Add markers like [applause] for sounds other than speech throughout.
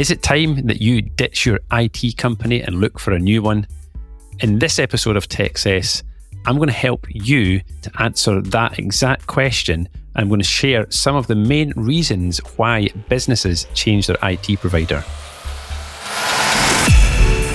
Is it time that you ditch your IT company and look for a new one? In this episode of Techcess, I'm going to help you to answer that exact question. I'm going to share some of the main reasons why businesses change their IT provider.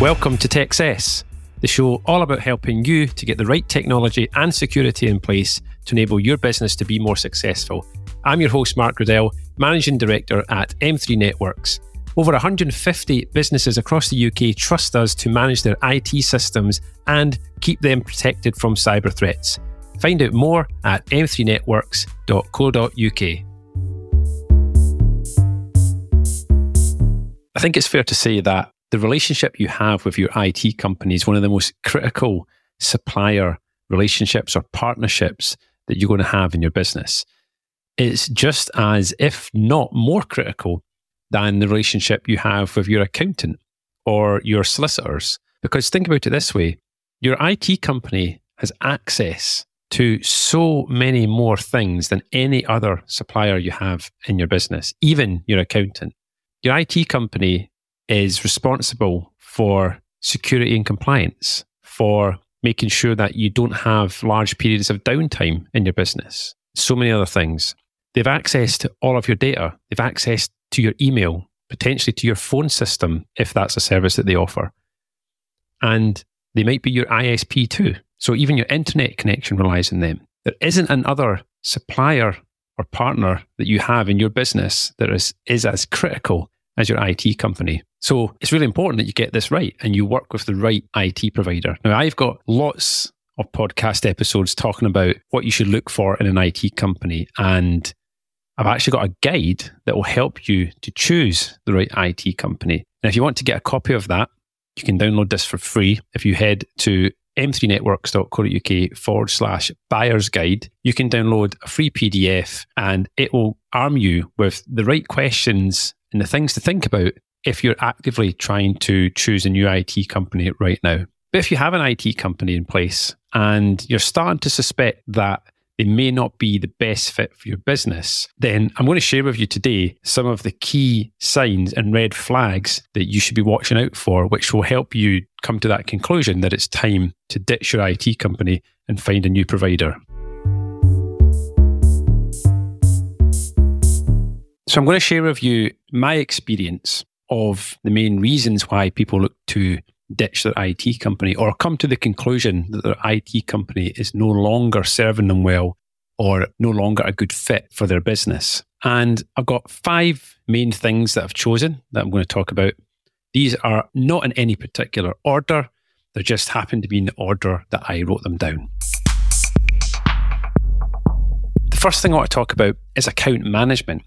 Welcome to Techcess, the show all about helping you to get the right technology and security in place to enable your business to be more successful. I'm your host, Mark Riddell, Managing Director at M3 Networks. Over 150 businesses across the UK trust us to manage their IT systems and keep them protected from cyber threats. Find out more at m3networks.co.uk. I think it's fair to say that the relationship you have with your IT company is one of the most critical supplier relationships or partnerships that you're going to have in your business. It's just as, if not more critical, than the relationship you have with your accountant or your solicitors. Because think about it this way your IT company has access to so many more things than any other supplier you have in your business, even your accountant. Your IT company is responsible for security and compliance, for making sure that you don't have large periods of downtime in your business, so many other things. They've access to all of your data. They've access to your email, potentially to your phone system, if that's a service that they offer. And they might be your ISP too. So even your internet connection relies on them. There isn't another supplier or partner that you have in your business that is, is as critical as your IT company. So it's really important that you get this right and you work with the right IT provider. Now, I've got lots of podcast episodes talking about what you should look for in an IT company. And I've actually got a guide that will help you to choose the right IT company. And if you want to get a copy of that, you can download this for free if you head to m3networks.co.uk forward slash buyer's guide. You can download a free PDF and it will arm you with the right questions and the things to think about if you're actively trying to choose a new IT company right now. But if you have an IT company in place and you're starting to suspect that they may not be the best fit for your business, then I'm going to share with you today some of the key signs and red flags that you should be watching out for, which will help you come to that conclusion that it's time to ditch your IT company and find a new provider. So, I'm going to share with you my experience of the main reasons why people look to ditch their IT company or come to the conclusion that their IT company is no longer serving them well or no longer a good fit for their business. And I've got five main things that I've chosen that I'm going to talk about. These are not in any particular order, they just happen to be in the order that I wrote them down. The first thing I want to talk about is account management.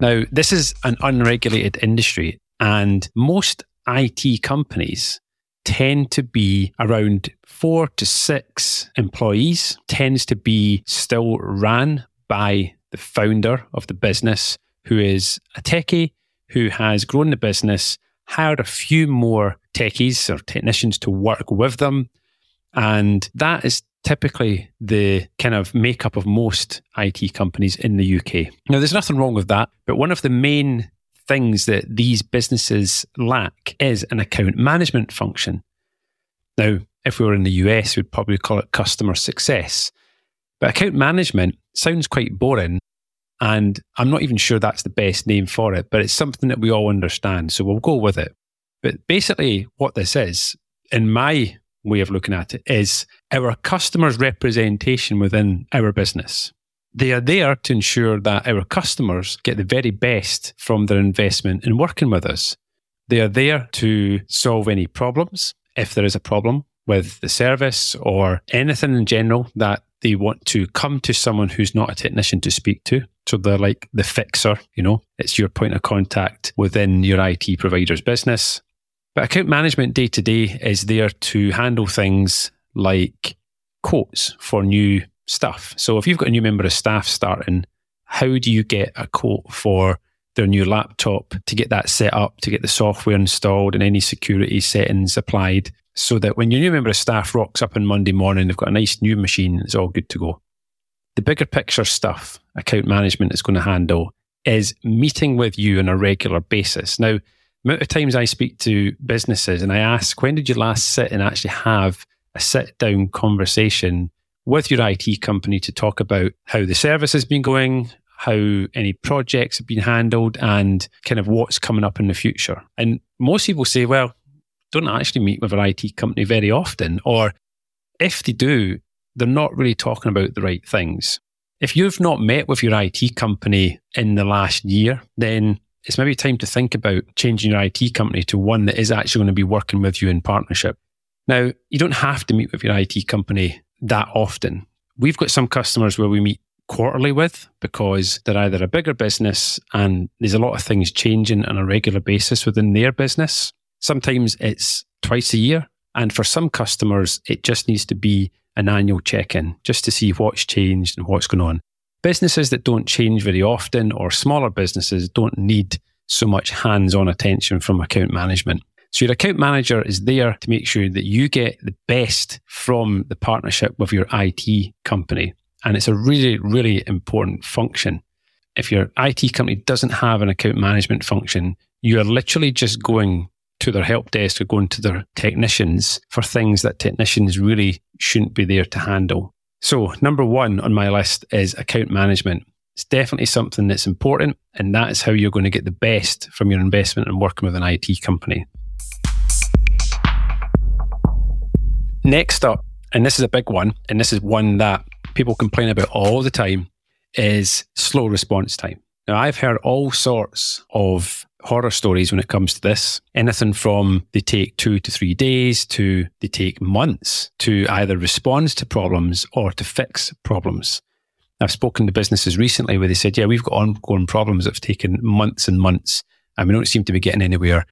Now, this is an unregulated industry, and most IT companies tend to be around four to six employees, tends to be still ran by the founder of the business, who is a techie who has grown the business, hired a few more techies or technicians to work with them. And that is typically the kind of makeup of most IT companies in the UK. Now, there's nothing wrong with that, but one of the main things that these businesses lack is an account management function. Now, if we were in the US, we'd probably call it customer success. But account management sounds quite boring. And I'm not even sure that's the best name for it, but it's something that we all understand. So we'll go with it. But basically, what this is, in my way of looking at it, is our customers' representation within our business. They are there to ensure that our customers get the very best from their investment in working with us. They are there to solve any problems if there is a problem with the service or anything in general that they want to come to someone who's not a technician to speak to. So they're like the fixer, you know, it's your point of contact within your IT provider's business. But account management day to day is there to handle things like quotes for new stuff. So if you've got a new member of staff starting, how do you get a quote for their new laptop to get that set up, to get the software installed and any security settings applied so that when your new member of staff rocks up on Monday morning, they've got a nice new machine, it's all good to go. The bigger picture stuff account management is going to handle is meeting with you on a regular basis. Now, amount of times I speak to businesses and I ask, when did you last sit and actually have a sit down conversation with your IT company to talk about how the service has been going, how any projects have been handled, and kind of what's coming up in the future? And most people say, well, don't actually meet with an IT company very often, or if they do, they're not really talking about the right things. If you've not met with your IT company in the last year, then it's maybe time to think about changing your IT company to one that is actually going to be working with you in partnership. Now, you don't have to meet with your IT company that often. We've got some customers where we meet quarterly with because they're either a bigger business and there's a lot of things changing on a regular basis within their business. Sometimes it's twice a year. And for some customers, it just needs to be an annual check in just to see what's changed and what's going on. Businesses that don't change very often or smaller businesses don't need so much hands on attention from account management. So, your account manager is there to make sure that you get the best from the partnership with your IT company. And it's a really, really important function. If your IT company doesn't have an account management function, you are literally just going to their help desk or going to their technicians for things that technicians really shouldn't be there to handle. So, number one on my list is account management. It's definitely something that's important, and that is how you're going to get the best from your investment in working with an IT company. Next up, and this is a big one, and this is one that people complain about all the time, is slow response time. Now, I've heard all sorts of horror stories when it comes to this. Anything from they take two to three days to they take months to either respond to problems or to fix problems. I've spoken to businesses recently where they said, yeah, we've got ongoing problems that have taken months and months and we don't seem to be getting anywhere.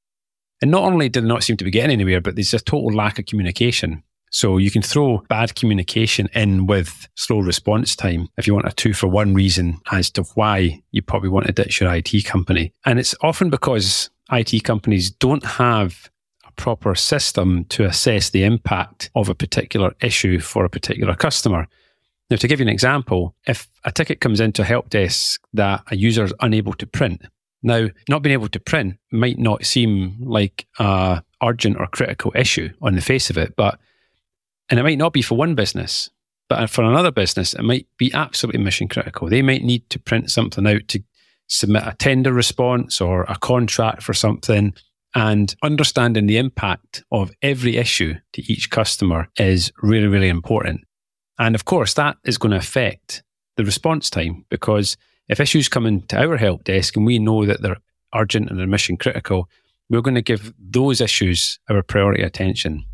And not only do they not seem to be getting anywhere, but there's a total lack of communication. So you can throw bad communication in with slow response time if you want a two for one reason as to why you probably want to ditch your IT company. And it's often because IT companies don't have a proper system to assess the impact of a particular issue for a particular customer. Now, to give you an example, if a ticket comes into a help desk that a user is unable to print, now, not being able to print might not seem like a urgent or critical issue on the face of it, but and it might not be for one business, but for another business, it might be absolutely mission critical. They might need to print something out to submit a tender response or a contract for something. And understanding the impact of every issue to each customer is really, really important. And of course, that is going to affect the response time because if issues come into our help desk and we know that they're urgent and they're mission critical, we're going to give those issues our priority attention.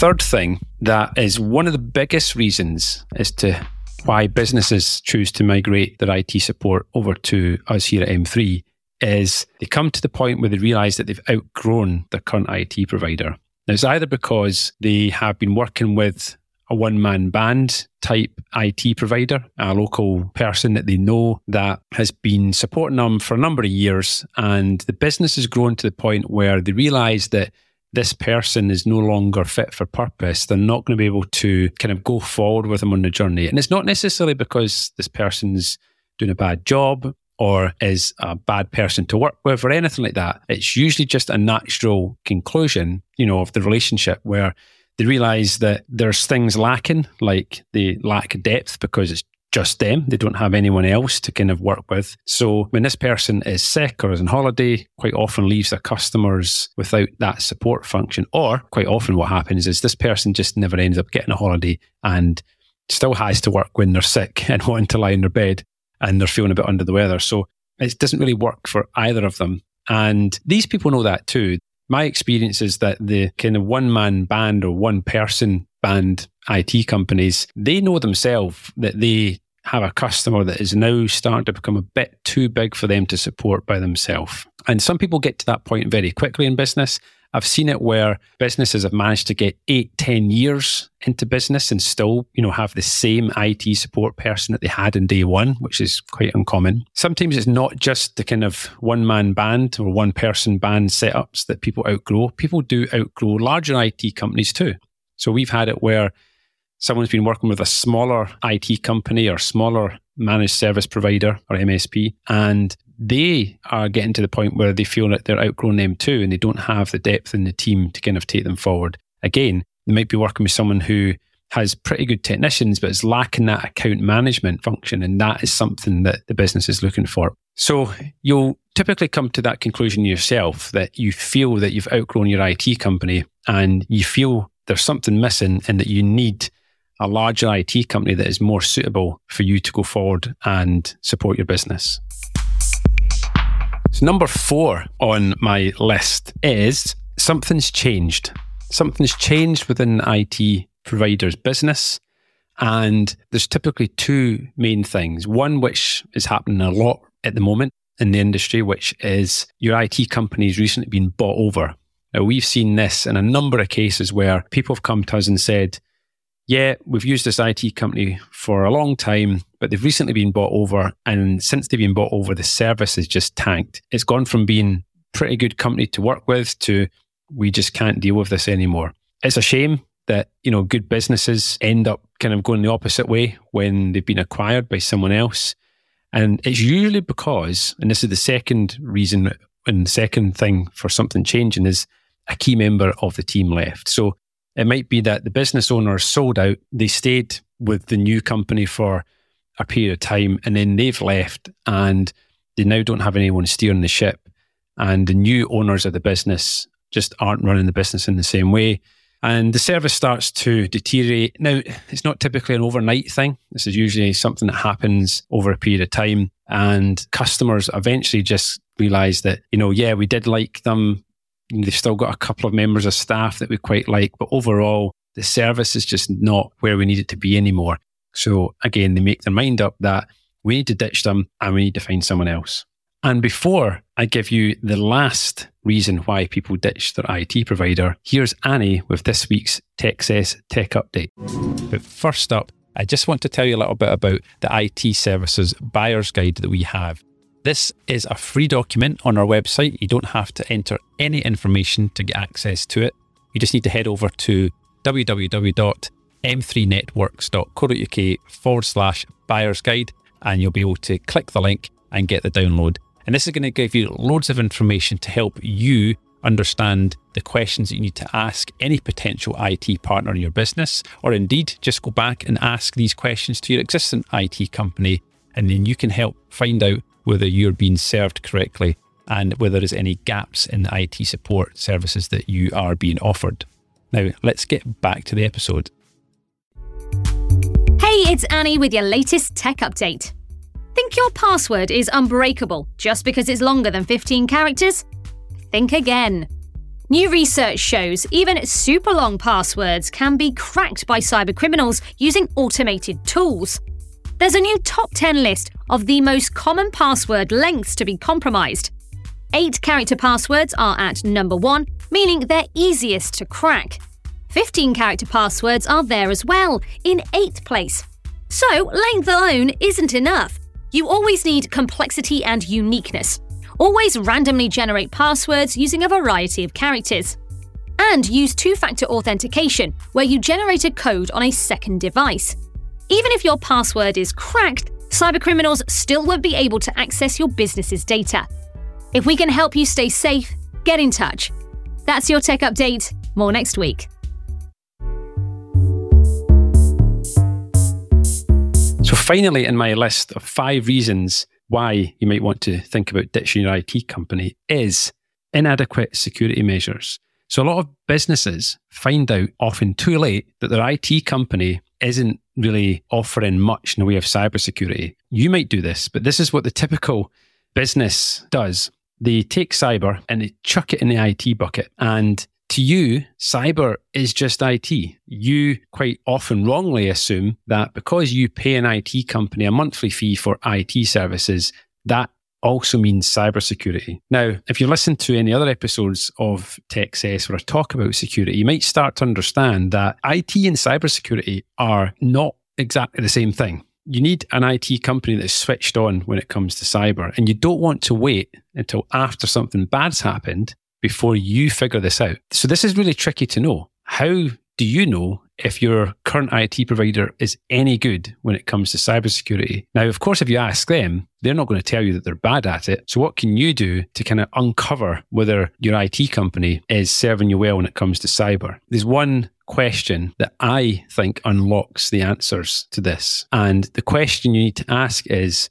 Third thing that is one of the biggest reasons as to why businesses choose to migrate their IT support over to us here at M3 is they come to the point where they realize that they've outgrown their current IT provider. Now, it's either because they have been working with a one man band type IT provider, a local person that they know that has been supporting them for a number of years. And the business has grown to the point where they realize that this person is no longer fit for purpose, they're not going to be able to kind of go forward with them on the journey. And it's not necessarily because this person's doing a bad job or is a bad person to work with or anything like that. It's usually just a natural conclusion, you know, of the relationship where they realize that there's things lacking, like they lack depth because it's just them. They don't have anyone else to kind of work with. So when this person is sick or is on holiday, quite often leaves their customers without that support function. Or quite often what happens is this person just never ends up getting a holiday and still has to work when they're sick [laughs] and wanting to lie in their bed and they're feeling a bit under the weather. So it doesn't really work for either of them. And these people know that too. My experience is that the kind of one man band or one person band IT companies, they know themselves that they have a customer that is now starting to become a bit too big for them to support by themselves. And some people get to that point very quickly in business. I've seen it where businesses have managed to get eight, ten years into business and still, you know, have the same IT support person that they had in day one, which is quite uncommon. Sometimes it's not just the kind of one man band or one person band setups that people outgrow. People do outgrow larger IT companies too. So we've had it where someone's been working with a smaller IT company or smaller managed service provider or MSP, and they are getting to the point where they feel that they're outgrown them too, and they don't have the depth in the team to kind of take them forward. Again, they might be working with someone who has pretty good technicians, but is lacking that account management function. And that is something that the business is looking for. So you'll typically come to that conclusion yourself that you feel that you've outgrown your IT company and you feel there's something missing and that you need a larger IT company that is more suitable for you to go forward and support your business. So, number four on my list is something's changed. Something's changed within IT provider's business. And there's typically two main things. One, which is happening a lot at the moment in the industry, which is your IT company's recently been bought over. Now, we've seen this in a number of cases where people have come to us and said, yeah, we've used this IT company for a long time, but they've recently been bought over. And since they've been bought over, the service has just tanked. It's gone from being pretty good company to work with to we just can't deal with this anymore. It's a shame that, you know, good businesses end up kind of going the opposite way when they've been acquired by someone else. And it's usually because, and this is the second reason and second thing for something changing is a key member of the team left. So it might be that the business owner sold out, they stayed with the new company for a period of time, and then they've left and they now don't have anyone steering the ship. And the new owners of the business just aren't running the business in the same way. And the service starts to deteriorate. Now, it's not typically an overnight thing. This is usually something that happens over a period of time. And customers eventually just realize that, you know, yeah, we did like them. They've still got a couple of members of staff that we quite like, but overall, the service is just not where we need it to be anymore. So again, they make their mind up that we need to ditch them and we need to find someone else. And before I give you the last reason why people ditch their IT provider, here's Annie with this week's TechCess Tech Update. But first up, I just want to tell you a little bit about the IT services buyer's guide that we have. This is a free document on our website. You don't have to enter any information to get access to it. You just need to head over to www.m3networks.co.uk forward slash buyer's guide and you'll be able to click the link and get the download. And this is going to give you loads of information to help you understand the questions that you need to ask any potential IT partner in your business, or indeed just go back and ask these questions to your existing IT company. And then you can help find out whether you're being served correctly and whether there's any gaps in the IT support services that you are being offered. Now, let's get back to the episode. Hey, it's Annie with your latest tech update. Think your password is unbreakable just because it's longer than 15 characters? Think again. New research shows even super long passwords can be cracked by cybercriminals using automated tools. There's a new top 10 list of the most common password lengths to be compromised. 8 character passwords are at number 1, meaning they're easiest to crack. 15 character passwords are there as well, in 8th place. So, length alone isn't enough. You always need complexity and uniqueness. Always randomly generate passwords using a variety of characters. And use two factor authentication, where you generate a code on a second device. Even if your password is cracked, cybercriminals still won't be able to access your business's data. If we can help you stay safe, get in touch. That's your tech update. More next week. So, finally, in my list of five reasons why you might want to think about ditching your IT company is inadequate security measures. So, a lot of businesses find out often too late that their IT company isn't really offering much in the way of cybersecurity. You might do this, but this is what the typical business does. They take cyber and they chuck it in the IT bucket. And to you, cyber is just IT. You quite often wrongly assume that because you pay an IT company a monthly fee for IT services, that also means cybersecurity. Now, if you listen to any other episodes of TechCess where I talk about security, you might start to understand that IT and cybersecurity are not exactly the same thing. You need an IT company that's switched on when it comes to cyber, and you don't want to wait until after something bad's happened before you figure this out. So, this is really tricky to know. How do you know if your current IT provider is any good when it comes to cybersecurity. Now, of course, if you ask them, they're not going to tell you that they're bad at it. So, what can you do to kind of uncover whether your IT company is serving you well when it comes to cyber? There's one question that I think unlocks the answers to this. And the question you need to ask is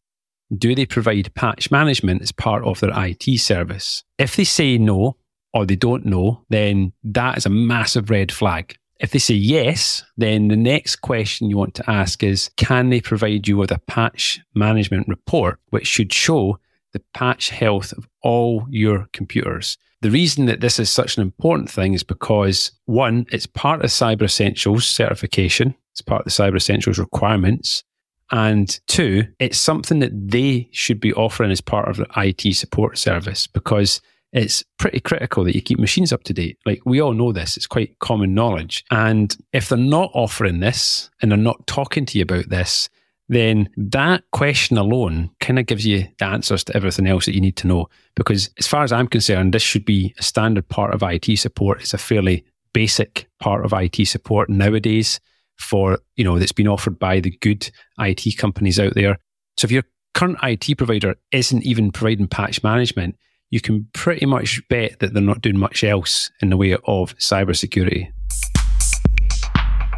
do they provide patch management as part of their IT service? If they say no or they don't know, then that is a massive red flag. If they say yes, then the next question you want to ask is can they provide you with a patch management report, which should show the patch health of all your computers? The reason that this is such an important thing is because one, it's part of Cyber Essentials certification, it's part of the Cyber Essentials requirements. And two, it's something that they should be offering as part of the IT support service because it's pretty critical that you keep machines up to date. Like we all know this, it's quite common knowledge. And if they're not offering this and they're not talking to you about this, then that question alone kind of gives you the answers to everything else that you need to know. Because as far as I'm concerned, this should be a standard part of IT support. It's a fairly basic part of IT support nowadays for, you know, that's been offered by the good IT companies out there. So if your current IT provider isn't even providing patch management, you can pretty much bet that they're not doing much else in the way of cybersecurity.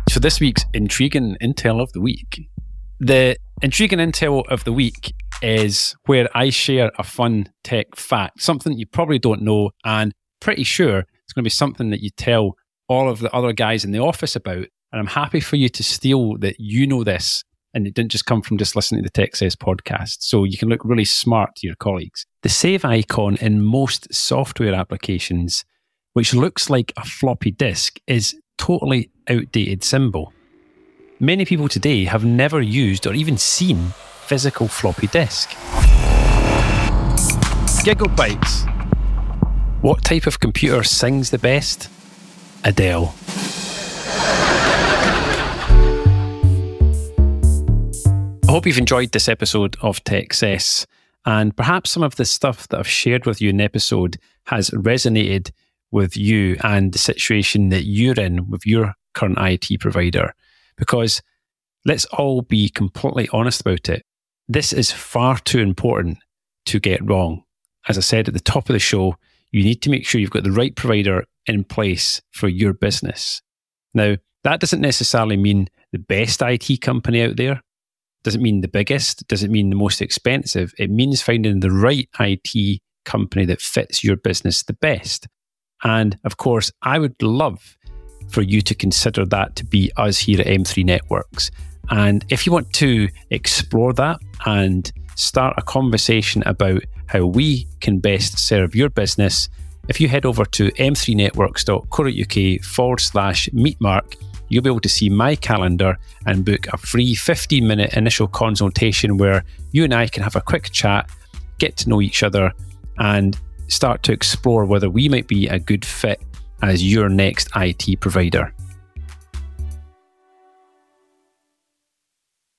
So this week's intriguing intel of the week the intriguing intel of the week is where I share a fun tech fact, something you probably don't know, and pretty sure it's going to be something that you tell all of the other guys in the office about. And I'm happy for you to steal that you know this and it didn't just come from just listening to the TechCess podcast. So you can look really smart to your colleagues. The save icon in most software applications, which looks like a floppy disk, is totally outdated symbol. Many people today have never used or even seen physical floppy disk. Gigabytes. What type of computer sings the best? Adele. I hope you've enjoyed this episode of TechCess, and perhaps some of the stuff that I've shared with you in the episode has resonated with you and the situation that you're in with your current IT provider. Because let's all be completely honest about it. This is far too important to get wrong. As I said at the top of the show, you need to make sure you've got the right provider in place for your business. Now, that doesn't necessarily mean the best IT company out there. Doesn't mean the biggest. Doesn't mean the most expensive. It means finding the right IT company that fits your business the best. And of course, I would love for you to consider that to be us here at M3 Networks. And if you want to explore that and start a conversation about how we can best serve your business, if you head over to m3networks.co.uk forward slash meetmark, you'll be able to see my calendar and book a free 15 minute initial consultation where you and I can have a quick chat, get to know each other, and start to explore whether we might be a good fit as your next IT provider.